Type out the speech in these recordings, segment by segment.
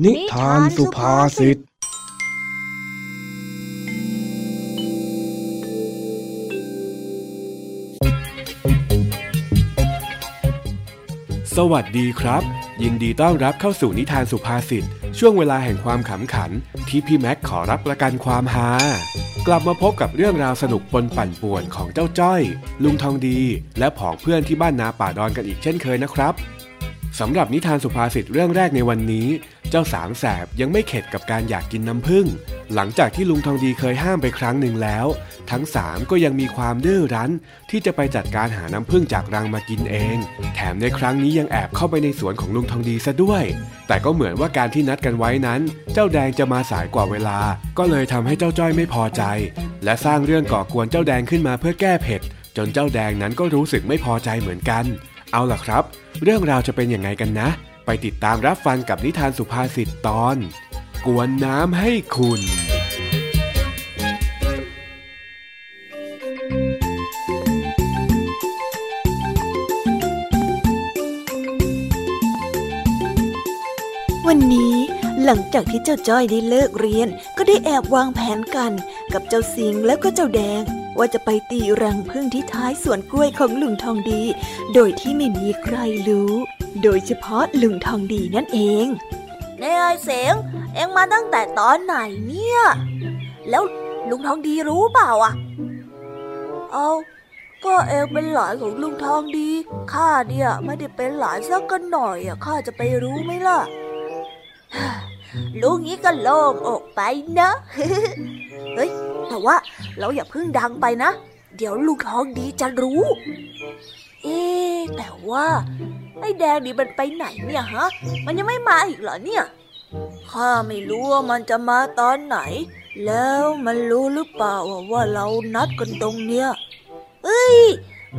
นิทานสุภาษิต สวัสดีครับ ยินดีต้อนรับเข้าสู่นิทานสุภาษิต ช่วงเวลาแห่งความขำขัน ที่พี่แม็กขอรับประกันความฮากลับมาพบกับเรื่องราวสนุกปนปั่นป่วนของเจ้าจ้อย ลุงทองดี และผองเพื่อนที่บ้านนาป่าดอนกันอีกเช่นเคยนะครับ สำหรับนิทานสุภาษิตเรื่องแรกในวันนี้ เจ้าสามแสบยังไม่เข็ดกับการอยากกินน้ำผึ้งหลังจากที่ลุงทองดีเคยห้ามไปครั้งหนึ่งแล้ว ทั้งสามก็ยังมีความดื้อรั้น ที่จะไปจัดการหาน้ำผึ้งจากรังมากินเอง แถมในครั้งนี้ยังแอบเข้าไปในสวนของลุงทองดีซะด้วย แต่ก็เหมือนว่าการที่นัดกันไว้นั้น เจ้าแดงจะมาสายกว่าเวลา ก็เลยทำให้เจ้าจ้อยไม่พอใจ และสร้างเรื่องก่อกวนเจ้าแดงขึ้นมาเพื่อแก้เผ็ดจนเจ้าแดงนั้นก็รู้สึกไม่พอใจเหมือนกัน เอาล่ะครับ เรื่องราวจะเป็นยังไงกันนะ ไปติดตามรับฟังกับนิทานสุภาษิตตอน กวนน้ำให้คุณ วันนี้หลังจากที่เจ้าจ้อยได้เลิกเรียนก็ได้แอบวางแผนกันกับเจ้าสิงแล้วก็เจ้าแดง ว่าจะไปตีรังพึ่งที่ท้ายสวนกล้วยของลุงทองดี โดยที่ไม่มีใครรู้ โดยเฉพาะลุงทองดีนั่นเองนายไอเสงเอ็งมาตั้งแต่ตอนไหนเนี่ย แล้วลุงทองดีรู้เปล่าอะ เอาก็เอ็งเป็นหลานของลุงทองดีข้าเนี่ยไม่ได้เป็นหลานสักกันหน่อยอะข้าจะไปรู้ไหมล่ะรู้งี้ก็โล่งอกไปนะเฮ้ย แต่ว่าเราอย่าเพิ่งดังไปนะ เดี๋ยวลุงทองดีจะรู้ เอ๊แต่ว่าไอ้แดงนี่มันไปไหนเนี่ยฮะ มันยังไม่มาอีกเหรอเนี่ยข้าไม่รู้ว่ามันจะมาตอนไหน แล้วมันรู้หรือเปล่าว่าเรานัดกันตรงเนี้ยเอ้ย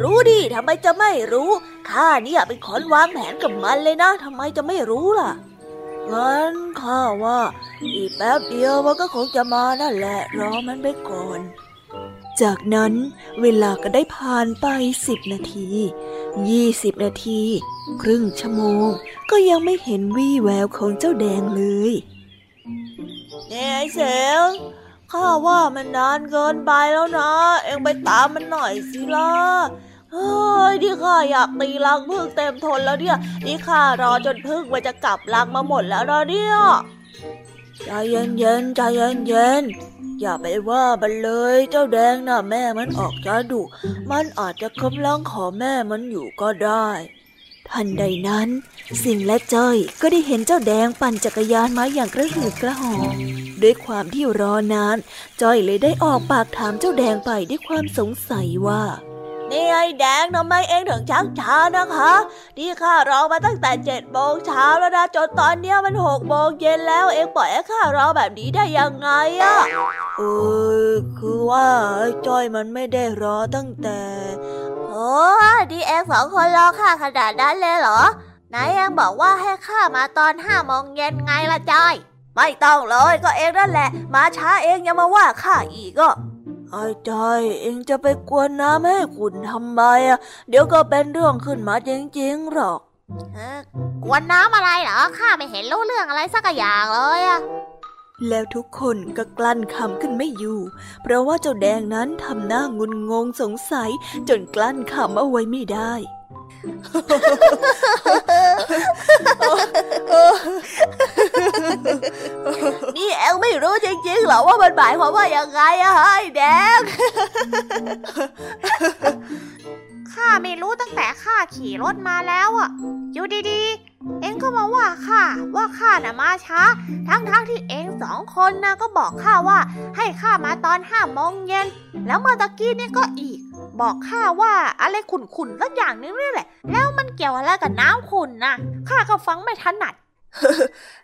รู้ดิทำไมจะไม่รู้ข้าเนี่ยเป็นคนวางแผนกับมันเลยนะทำไมจะไม่รู้ล่ะ งั้นข้าว่า อีกแป๊บเดียวมันก็คงจะมานั่นแหละรอมันไปก่อน จากนั้นเวลาก็ได้ผ่านไปสิบนาทียี่สิบนาที ครึ่งชั่วโมง ก็ยังไม่เห็นวี่แววของเจ้าแดงเลยเนี่ยไอ้เสงข้าว่ามันนานเกินไปแล้วนะ เอ็งไปตามมันหน่อยสิล่ะ เฮ้ยที่ข้าอยากตีรังพึ่งเต็มทนแล้วเนี่ยที่ข้ารอจนพึ่งมันจะกลับรังมาหมดแล้วนะเนี่ยใจเย็นๆใจเย็นๆอย่าไปว่ามันเลยเจ้าแดงน่ะแม่มันออกจะดุมันอาจจะกำลังขอแม่มันอยู่ก็ได้ทันใดนั้น สิงและจ้อยก็ได้เห็นเจ้าแดงปั่นจักรยานมาอย่างกระหืดกระหอบด้วยความที่รอนาน จ้อยเลยได้ออกปากถามเจ้าแดงไปด้วยความสงสัยว่า นี่ไอ้แดงทำไมเองถึงชักช้านะคะที่ข้ารอมาตั้งแต่เจ็ดโมงเช้าแล้วนะจนตอนเนี้ยมันหกโมงเย็นแล้วเองปล่อยให้ข้ารอแบบนี้ได้ยังไงอะเออคือว่าจ้อยมันไม่ได้รอตั้งแต่โอ้ดีเองสองคนรอข้าขนาดนั้นเลยเหรอไหนเองบอกว่าให้ข้ามาตอนห้าโมงเย็นไงล่ะจ้อย ไม่ต้องเลยก็เองนั่นแหละ มาช้าเองยังมาว่าข้าอีกก็ ไอ้ใจเองจะไปกวนน้ำให้ขุนทำไมอะ เดี๋ยวก็เป็นเรื่องขึ้นมาจริงๆหรอกกวนน้ำอะไรเหรอข้าไม่เห็นรู้เรื่องอะไรสักอย่างเลยอะแล้วทุกคนก็กลั้นคำขึ้นไม่อยู่ เพราะว่าเจ้าแดงนั้นทำหน้างุนงงสงสัยจนกลั้นคำเอาไว้ไม่ได้ นี่เอ็งไม่รู้จริงๆหรอว่ามันหมายความว่ายังไงอะไอ้แดง ข้าไม่รู้ตั้งแต่ข้าขี่รถมาแล้วอะอยู่ดีๆ เอ็งก็มาว่าข้าว่าข้าน่ะมาช้า ทั้งๆทที่เอ็งสองคนนะก็บอกข้าว่า ให้ข้ามาตอนห้าโมงเย็น แล้วเมื่อตะกี้นี่ก็อี บอกข้าว่าอะไรขุนๆสักอย่างนึงนี่แหละ แล้วมันเกี่ยวอะไรกับน้ำขุนนะข้าก็ฟังไม่ถนัด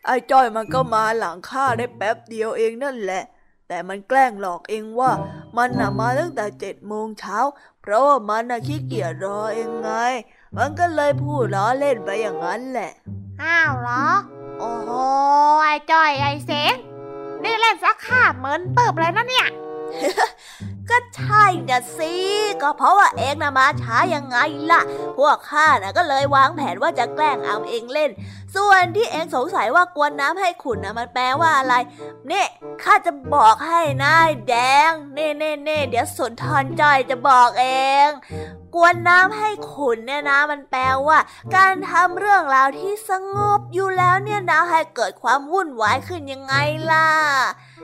ไอ้จ้อยมันก็มาหลังข้าได้แป๊บเดียวเองนั่นแหละ แต่มันแกล้งหลอกเองว่า มันน่ะมาตั้งแต่เจ็ดโมงเช้า เพราะว่ามันน่ะขี้เกียจรอเองไง มันก็เลยพูดล้อเล่นไปอย่างนั้นแหละ อ้าวเหรอ โอ้โหไอ้จ้อยไอ้เสงนี่เล่นซักข้าเหมือนเติบเลยนะเนี่ย ก็ใช่นะสิ ก็เพราะว่าเองนะมาช้ายังไงล่ะ พวกข้านะก็เลยวางแผนว่าจะแกล้งเอาเองเล่น ส่วนที่เองสงสัยว่ากวนน้ำให้ขุนนะมันแปลว่าอะไร เนี่ยข้าจะบอกให้นายแดง เน่เน่เน่เดี๋ยวสุนทรจอยจะบอกเอง กวนน้ำให้ขุนเนี่ยนะ มันแปลว่า การทำเรื่องราวที่สงบอยู่แล้วเนี่ยนะให้เกิดความวุ่นวายขึ้นยังไงล่ะ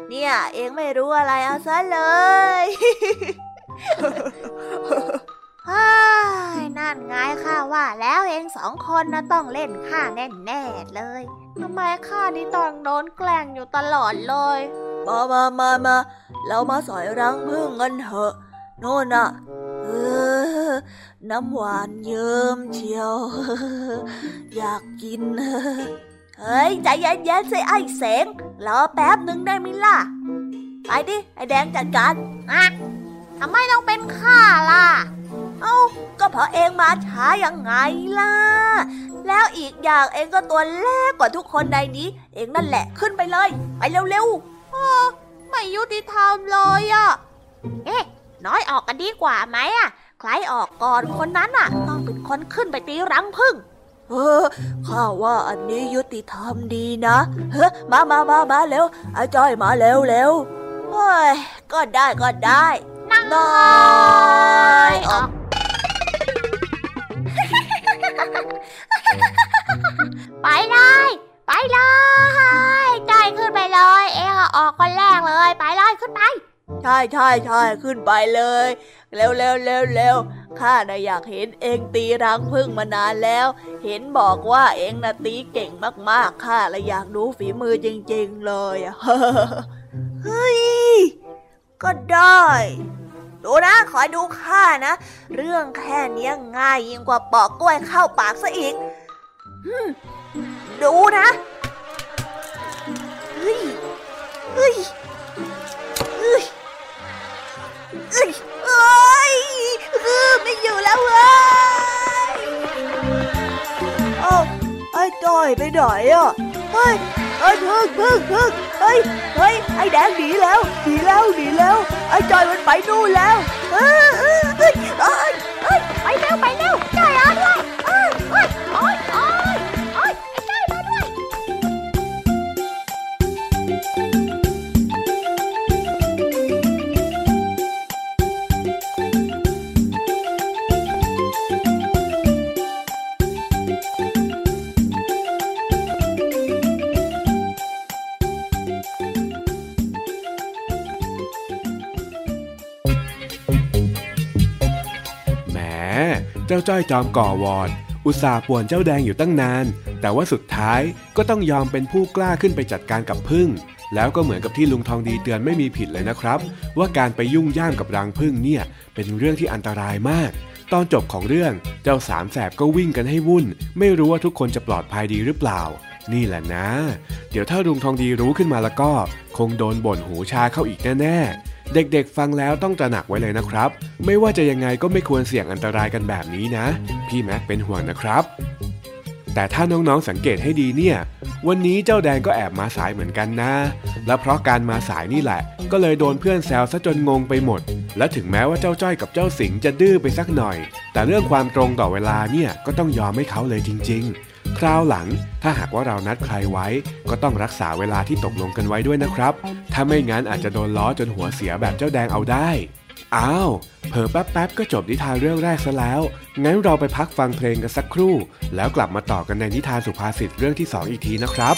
เนี่ย เองไม่รู้อะไรเอาซะเลยฮ้ยนั่นไงข้าว่า แล้วเองสองคนนะต้องเล่นข้าแน่ๆเลยทำไมข้านี่ต้องโดนแกล้งอยู่ตลอดเลย มามามามาเรามาสอยรังพึ่งกันเถอะโน่นอะเออ น้ำหวานเยิ้มเชียว อยากกิน เฮ้ย ใจเย็นๆสิไอ้เสงรอแป๊บหนึ่งได้ไหมล่ะ ไปดิ ไอ้แดงจัดการอะทำไมต้องเป็นข้าล่ะ เอ้า ก็เพราะเองมาช้ายังไงล่ะ แล้วอีกอย่างเองก็ตัวเล็กกว่าทุกคนในนี้ เองนั่นแหละขึ้นไปเลย ไปเร็วๆไม่ยุติธรรมเลยอะเอ๊ะ น้อยออกกันดีกว่าไหมอะใครออกก่อนคนนั้นอะ ต้องเป็นคนขึ้นไปตีรังพึ่งเออข้าว่าอันนี้ยุติธรรมดีนะเฮ้มามามามาเร็วไอ้จ้อยมาเร็วเร็วเฮ้ยก็ได้ก็ได้นั่งน้อยออกไปเลยไปเลยจ้อยขึ้นไปเลย เอ็งออกคนแรกเลย ไปเลยขึ้นไป ใช่ใช่ใช่ขึ้นไปเลย เร็วเร็วเร็วเร็วข้าน่ะอยากเห็นเองตีรังพึ่งมานานแล้ว เห็นบอกว่าเองน่ะตีเก่งมากๆข้าเลยอยากดูฝีมือจริง ๆ เลยเฮ้ยก็ได้ดูนะคอยดูข้านะ เรื่องแค่นี้ง่ายยิ่งกว่าปอกกล้วยเข้าปากซะอีกดูนะเฮ้ย พึ่งพึ่งพึ่งเฮ้ยเฮ้ยไอ้แดงหนีแล้วหนีแล้วหนีแล้ว ไอ้จอยมันไปนู่นแล้วเฮ้ยเฮ้ยเฮ้ยเฮ้ยไปเร็วไป จ้อยจอมก่อวอดอุตส่าห์ป่วนเจ้าแดงอยู่ตั้งนาน แต่ว่าสุดท้ายก็ต้องยอมเป็นผู้กล้าขึ้นไปจัดการกับพึ่ง แล้วก็เหมือนกับที่ลุงทองดีเตือนไม่มีผิดเลยนะครับ ว่าการไปยุ่งย่ามกับรังพึ่งเนี่ย เป็นเรื่องที่อันตรายมาก ตอนจบของเรื่องเจ้าสามแสบก็วิ่งกันให้วุ่น ไม่รู้ว่าทุกคนจะปลอดภัยดีหรือเปล่า นี่แหละนะ เดี๋ยวถ้าลุงทองดีรู้ขึ้นมาแล้วก็ คงโดนบ่นหูชาเข้าอีกแน่ๆ เด็กๆ ฟังแล้วต้องตระหนักไว้เลยนะครับ ไม่ว่าจะยังไงก็ไม่ควรเสี่ยงอันตรายกันแบบนี้นะ พี่แม็กเป็นห่วงนะครับ แต่ถ้าน้องๆสังเกตให้ดีเนี่ย วันนี้เจ้าแดงก็แอบมาสายเหมือนกันนะ และเพราะการมาสายนี่แหละ ก็เลยโดนเพื่อนแซวซะจนงงไปหมด และถึงแม้ว่าเจ้าจ้อยกับเจ้าสิงจะดื้อไปสักหน่อย แต่เรื่องความตรงต่อเวลาเนี่ยก็ต้องยอมให้เขาเลยจริง ๆ คราวหลังถ้าหากว่าเรานัดใครไว้ ก็ต้องรักษาเวลาที่ตกลงกันไว้ด้วยนะครับ ถ้าไม่งั้นอาจจะโดนล้อจนหัวเสียแบบเจ้าแดงเอาได้ อ้าว เผอแป๊บๆก็จบนิทานเรื่องแรกซะแล้ว งั้นเราไปพักฟังเพลงกันสักครู่ แล้วกลับมาต่อกันในนิทานสุภาษิตเรื่องที่2อีกทีนะครับ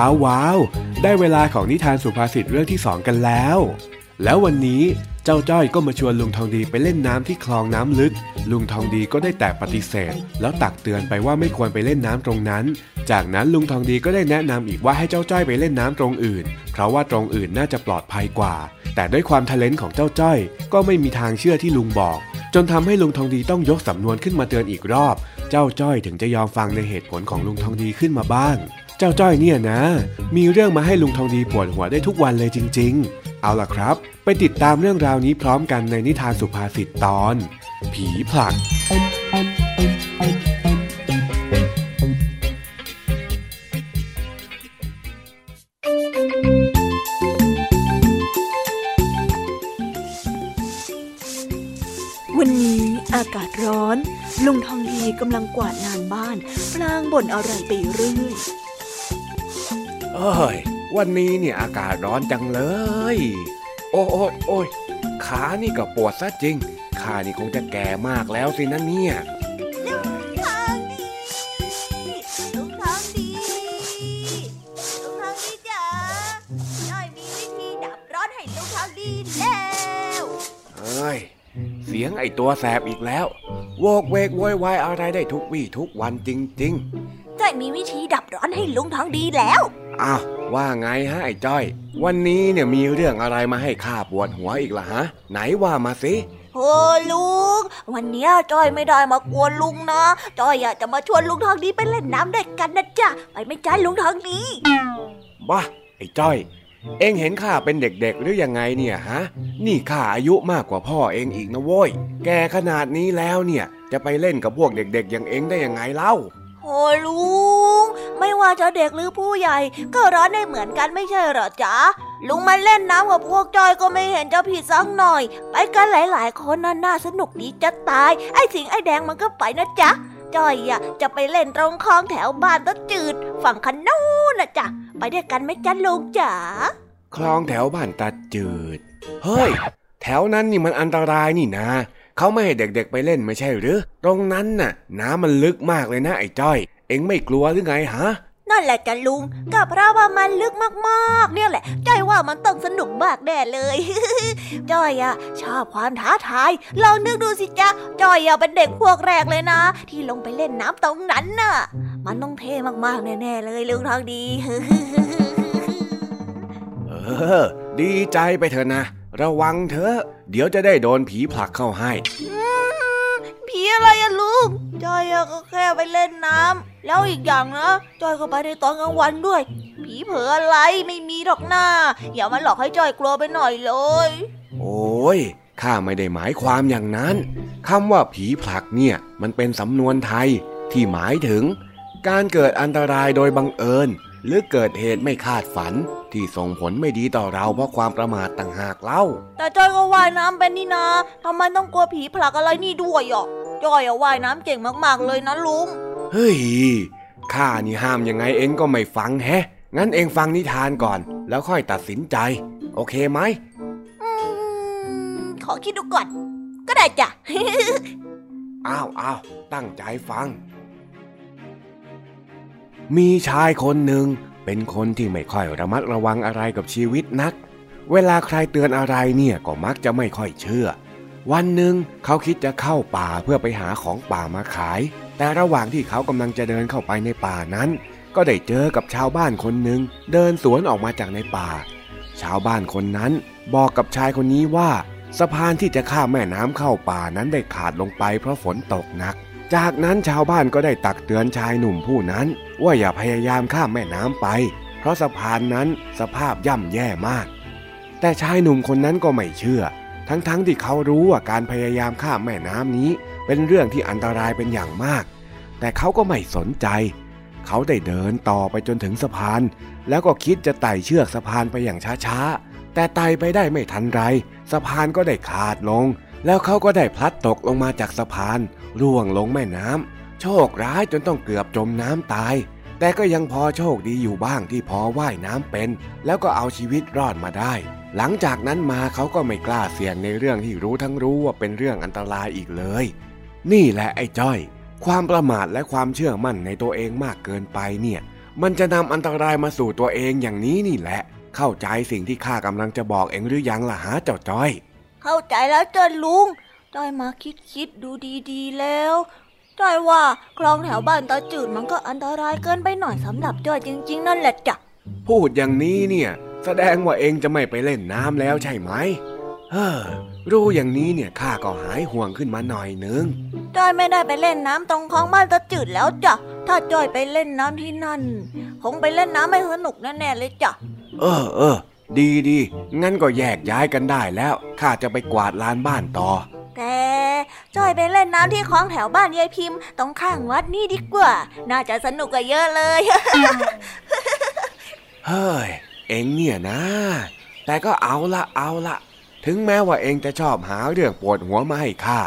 ว้าวว้าวได้เวลาของนิทานสุภาษิตเรื่องที่สองกันแล้ว แล้ววันนี้เจ้าจ้อยก็มาชวนลุงทองดีไปเล่นน้ำที่คลองน้ำลึก ลุงทองดีก็ได้แต่ปฏิเสธ แล้วตักเตือนไปว่าไม่ควรไปเล่นน้ำตรงนั้น จากนั้นลุงทองดีก็ได้แนะนำอีกว่าให้เจ้าจ้อยไปเล่นน้ำตรงอื่น เพราะว่าตรงอื่นน่าจะปลอดภัยกว่า แต่ด้วยความทะเลนของเจ้าจ้อย ก็ไม่มีทางเชื่อที่ลุงบอก จนทำให้ลุงทองดีต้องยกสำนวนขึ้นมาเตือนอีกรอบ เจ้าจ้อยถึงจะยอมฟังในเหตุผลของลุงทองดีขึ้นมาบ้าง เจ้าจ้อยเนี่ยนะ มีเรื่องมาให้ลุงทองดีปวดหัวได้ทุกวันเลยจริง ๆ เอาล่ะครับ ไปติดตามเรื่องราวนี้พร้อมกันในนิทานสุภาษิตตอน ผีผลักวันนี้อากาศร้อน ลุงทองดีกำลังกวาดลานบ้านพลางบ่นอะไรไปเรื่อย อ้ย วันนี้เนี่ยอากาศร้อนจังเลย โอ้โอ้โอ้ยขานี่ก็ปวดซะจริงข้านี่คงจะแก่มากแล้วสินะเนี่ยลุงทางดีลุงทางดีลุงทางดีจ๋าน้อยมีวิธีดับร้อนให้ลุงทางดีแล้วเอ้ยเสียงไอตัวแสบอีกแล้ว โวกเวกโวยวายอะไรได้ทุกวี่ทุกวันจริงๆจ้อยมีวิธีดับร้อนให้ลุงทองดีแล้ว อ้าวว่าไงฮะไอ้จ้อย วันนี้เนี่ยมีเรื่องอะไรมาให้ข้าปวดหัวอีกล่ะฮะ ไหนว่ามาสิโอ้ลุง วันนี้จ้อยไม่ได้มากวนลุงนะ จ้อยอยากจะมาชวนลุงทองดีไปเล่นน้ำด้วยกันนะจ๊ะไปไม่จ้าลุงทองดีบ้าไอ้จ้อย เอ็งเห็นข้าเป็นเด็กๆหรือยังไงเนี่ยฮะ นี่ข้าอายุมากกว่าพ่อเองอีกนะโว้ย แกขนาดนี้แล้วเนี่ย จะไปเล่นกับพวกเด็กๆอย่างเอ็งได้ยังไงเล่าโอ้ลุง ไม่ว่าจะเด็กหรือผู้ใหญ่ ก็ร้อนได้เหมือนกันไม่ใช่หรอจ๊ะลุงมาเล่นน้ำกับพวกจอยก็ไม่เห็นจะผิดสักหน่อย ไปกันหลาย ๆ คนน่าน่าสนุกดีจะตาย ไอ้สิงไอ้แดงมันก็ไปนะจ๊ะจอยอะจะไปเล่นตรงคลองแถวบ้านต้นจืด ฝั่งคันนู้นนะจ๊ะไปด้วยกันไหมจ๊ะลุงจ๋าคลองแถวบ้านตาจืด เฮ้ย แถวนั้นนี่มันอันตรายนี่นะเขาไม่ให้เด็กๆไปเล่นไม่ใช่หรือ ตรงนั้นน่ะ น้ำมันลึกมากเลยนะไอ้จ้อย เอ็งไม่กลัวหรือไงฮะ นั่นแหละจ้ะลุงก็เพราะว่ามันลึกมากๆ เนี่ยแหละจ้อยว่ามันต้องสนุกมากแน่เลยจ้อยอะชอบความท้าทาย ลองนึกดูสิจ้ะจ้อยอะเป็นเด็กพวกแรกเลยนะ ที่ลงไปเล่นน้ำตรงนั้นน่ะ มันต้องเท่มากๆแน่ๆเลยลุงทองดีเออ ดีใจไปเถอะนะ ระวังเถอะ เดี๋ยวจะได้โดนผีผลักเข้าให้ผีอะไรอะลุงจอยก็แค่ไปเล่นน้ำ แล้วอีกอย่างนะจอยก็ไปในตอนกลางวันด้วย ผีเผลออะไรไม่มีหรอกหน้า อย่ามาหลอกให้จอยกลัวไปหน่อยเลย โอ้ยข้าไม่ได้หมายความอย่างนั้นคำว่าผีผลักเนี่ย มันเป็นสำนวนไทยที่หมายถึง การเกิดอันตรายโดยบังเอิญ หรือเกิดเหตุไม่คาดฝัน ที่ส่งผลไม่ดีต่อเราเพราะความประมาทต่างหากเล่า แต่จอยก็ว่ายน้ำเป็นนี่นาทำไมต้องกลัวผีผลักอะไรนี่ด้วยอะจอยอะว่ายน้ำเก่งมากๆเลยนะลุง เฮ้ย ข้านี่ห้ามยังไงเองก็ไม่ฟังแฮะ งั้นเองฟังนิทานก่อน แล้วค่อยตัดสินใจ โอเคไหมขอคิดดูก่อน ก็ได้จ้ะ อ้าวอ้าวตั้งใจฟัง มีชายคนหนึ่งเป็นคนที่ไม่ค่อยระมัดระวังอะไรกับชีวิตนัก เวลาใครเตือนอะไรเนี่ยก็มักจะไม่ค่อยเชื่อ วันหนึ่งเขาคิดจะเข้าป่าเพื่อไปหาของป่ามาขาย แต่ระหว่างที่เขากำลังจะเดินเข้าไปในป่านั้น ก็ได้เจอกับชาวบ้านคนหนึ่งเดินสวนออกมาจากในป่า ชาวบ้านคนนั้นบอกกับชายคนนี้ว่า สะพานที่จะข้ามแม่น้ำเข้าป่านั้นได้ขาดลงไปเพราะฝนตกหนัก จากนั้นชาวบ้านก็ได้ตักเตือนชายหนุ่มผู้นั้น ว่าอย่าพยายามข้ามแม่น้ำไป เพราะสะพานนั้นสภาพย่ำแย่มาก แต่ชายหนุ่มคนนั้นก็ไม่เชื่อ ทั้งๆทที่เขารู้ว่าการพยายามข้ามแม่น้ำนี้ เป็นเรื่องที่อันตรายเป็นอย่างมาก แต่เขาก็ไม่สนใจ เขาได้เดินต่อไปจนถึงสะพาน แล้วก็คิดจะไต่เชือกสะพานไปอย่างช้าๆ แต่ไต่ไปได้ไม่ทันไร สะพานก็ได้ขาดลง แล้วเขาก็ได้พลัดตกลงมาจากสะพาน ร่วงลงแม่น้ำโชคร้ายจนต้องเกือบจมน้ำตาย แต่ก็ยังพอโชคดีอยู่บ้างที่พอว่ายน้ำเป็น แล้วก็เอาชีวิตรอดมาได้ หลังจากนั้นมาเขาก็ไม่กล้าเสี่ยงในเรื่องที่รู้ทั้งรู้ว่าเป็นเรื่องอันตรายอีกเลย นี่แหละไอ้จ้อย ความประมาทและความเชื่อมั่นในตัวเองมากเกินไปเนี่ย มันจะนำอันตรายมาสู่ตัวเองอย่างนี้นี่แหละ เข้าใจสิ่งที่ข้ากำลังจะบอกเองหรือยังล่ะฮะเจ้าจ้อย เข้าใจแล้วจ้ะลุงจ้อยมาคิดคิดดูดีๆแล้ว จ้อยว่าคลองแถวบ้านตาจืดมันก็อันตรายเกินไปหน่อยสำหรับจ้อยจริง ๆ นั่นแหละจ้ะ พูดอย่างนี้เนี่ย แสดงว่าเองจะไม่ไปเล่นน้ำแล้วใช่ไหมเฮ้อรู้อย่างนี้เนี่ยข้าก็หายห่วงขึ้นมาหน่อยนึงจ้อยไม่ได้ไปเล่นน้ำตรงคลองบ้านตาจืดแล้วจ้ะ ถ้าจ้อยไปเล่นน้ำที่นั่น คงไปเล่นน้ำไม่สนุกแน่ๆเลยจ้ะ เออเออดีดีงั้นก็แยกย้ายกันได้แล้วข้าจะไปกวาดลานบ้านต่อ แต่จ้อยไปเล่นน้ำที่คลองแถวบ้านยายพิมพ์ตรงข้างวัดนี่ดีกว่า น่าจะสนุกกว่าเยอะเลย เฮ้ย เองเนี่ยนะ แต่ก็เอาละเอาละถึงแม้ว่าเองจะชอบหาเรื่องปวดหัวมาให้ข้า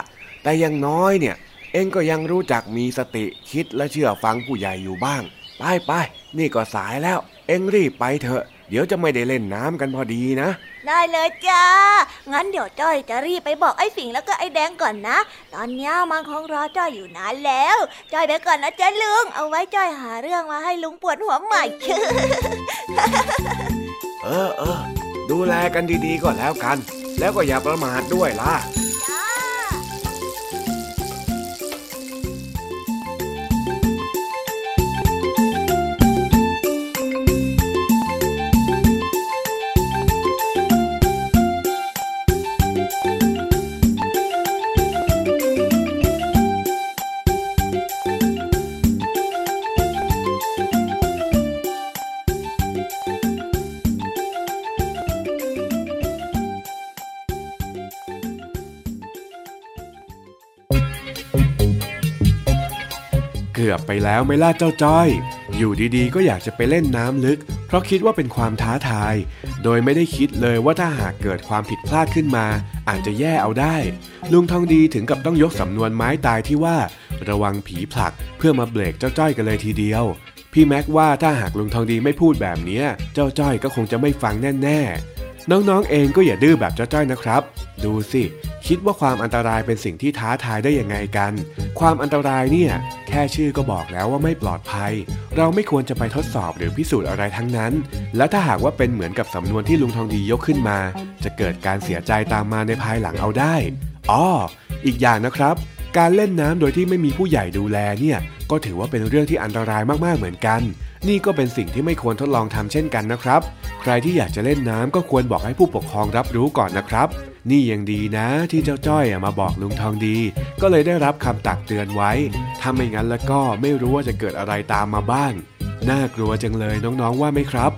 แต่อยังน้อยเนี่ย เองก็ยังรู้จักมีสติคิดและเชื่อฟังผู้ใหญ่อยู่บ้าง ไปไปนี่ก็สายแล้ว เองรีบไปเถอะ เดี๋ยวจะไม่ได้เล่นน้ำกันพอดีนะ ได้เลยจ้า งั้นเดี๋ยวจ้อยจะรีบไปบอกไอ้สิงแล้วก็ไอ้แดงก่อนนะ ตอนเนี้ยมันคงรอจ้อยอยู่นานแล้ว จ้อยไปก่อนนะจ๊ะลุง เอาไว้จ้อยหาเรื่องมาให้ลุงปวดหัวใหม่ เออเออดูแลกันดีๆก็แล้วกัน แล้วก็อย่าประมาทด้วยล่ะ กือบไปแล้วไม่ล่าเจ้าจ้อย อยู่ดีๆ ก็อยากจะไปเล่นน้ำลึก เพราะคิดว่าเป็นความท้าทาย โดยไม่ได้คิดเลยว่าถ้าหากเกิดความผิดพลาดขึ้นมา อาจจะแย่เอาได้ ลุงทองดีถึงกับต้องยกสำนวนไม้ตายที่ว่า ระวังผีผลักเพื่อมาเบรกเจ้าจ้อยกันเลยทีเดียว พี่แม็กว่าถ้าหากลุงทองดีไม่พูดแบบนี้เจ้าจ้อยก็คงจะไม่ฟังแน่ๆ น้องๆเองก็อย่าดื้อแบบเจ้าจ้อยนะครับ ดูสิ คิดว่าความอันตรายเป็นสิ่งที่ท้าทายได้ยังไงกัน ความอันตรายเนี่ย แค่ชื่อก็บอกแล้วว่าไม่ปลอดภัย เราไม่ควรจะไปทดสอบหรือพิสูจน์อะไรทั้งนั้น และถ้าหากว่าเป็นเหมือนกับสำนวนที่ลุงทองดียกขึ้นมา จะเกิดการเสียใจตามมาในภายหลังเอาได้อ๋ออีกอย่างนะครับ การเล่นน้ำโดยที่ไม่มีผู้ใหญ่ดูแลเนี่ยก็ถือว่าเป็นเรื่องที่อันตรายมากๆเหมือนกัน นี่ก็เป็นสิ่งที่ไม่ควรทดลองทำเช่นกันนะครับ ใครที่อยากจะเล่นน้ำก็ควรบอกให้ผู้ปกครองรับรู้ก่อนนะครับ นี่ยังดีนะที่เจ้าจ้อยมาบอกลุงทองดี ก็เลยได้รับคำตักเตือนไว้ถ้าไม่งั้นแล้วก็ไม่รู้ว่าจะเกิดอะไรตามมาบ้าง น่ากลัวจังเลยน้องๆว่าไหมครับ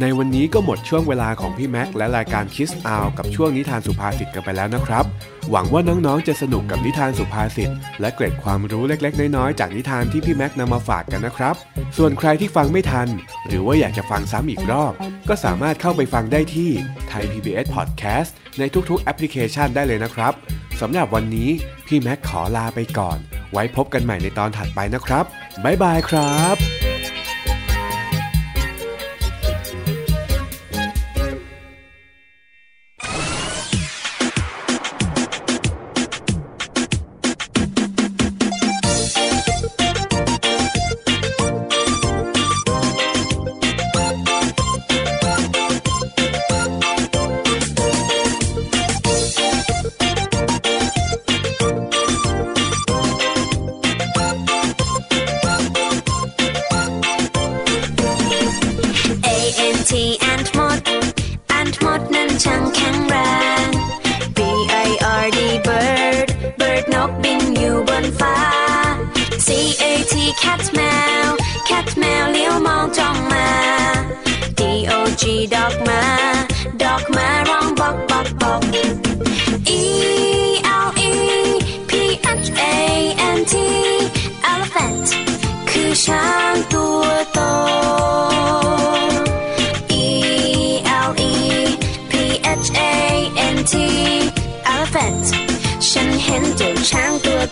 ในวันนี้ก็หมดช่วงเวลาของพี่แม็กและรายการคิสอาวกับช่วงนิทานสุภาษิตกันไปแล้วนะครับ หวังว่าน้องๆจะสนุกกับนิทานสุภาษิตและเกร็ดความรู้เล็กๆ น้อยๆจากนิทานที่พี่แม็กนำมาฝากกันนะครับ ส่วนใครที่ฟังไม่ทัน หรือว่าอยากจะฟังซ้ำอีกรอบ ก็สามารถเข้าไปฟังได้ที่ Thai PBS Podcast ในทุกๆแอปพลิเคชันได้เลยนะครับสำหรับวันนี้พี่แม็กขอลาไปก่อน ไว้พบกันใหม่ในตอนถัดไปนะครับบ๊ายบายครับ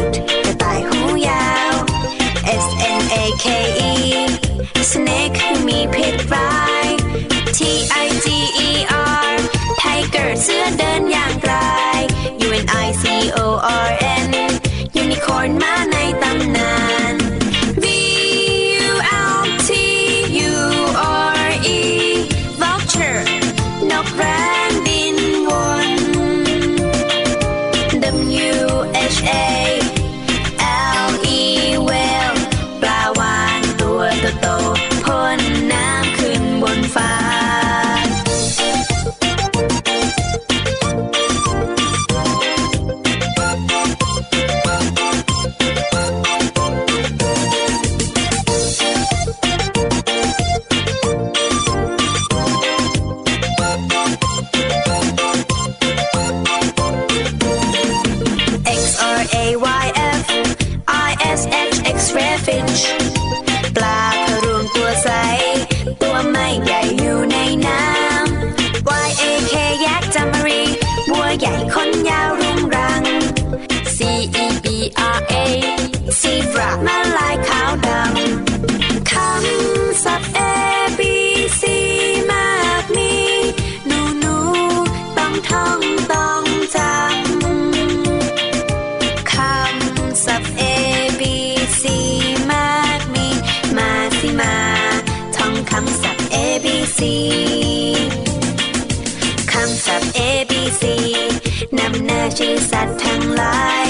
eight. สัตทั้งหลาย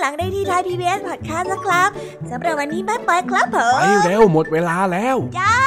หลังได้ที่ไทยพีบีเอสพอดแคสต์นะครับสำหรับวันนี้บ๊ายบายครับผมไปเร็วหมดเวลาแล้ว จ้า